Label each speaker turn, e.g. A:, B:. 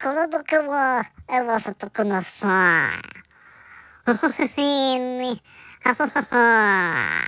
A: こ体から合わせてください。へいね。はははは。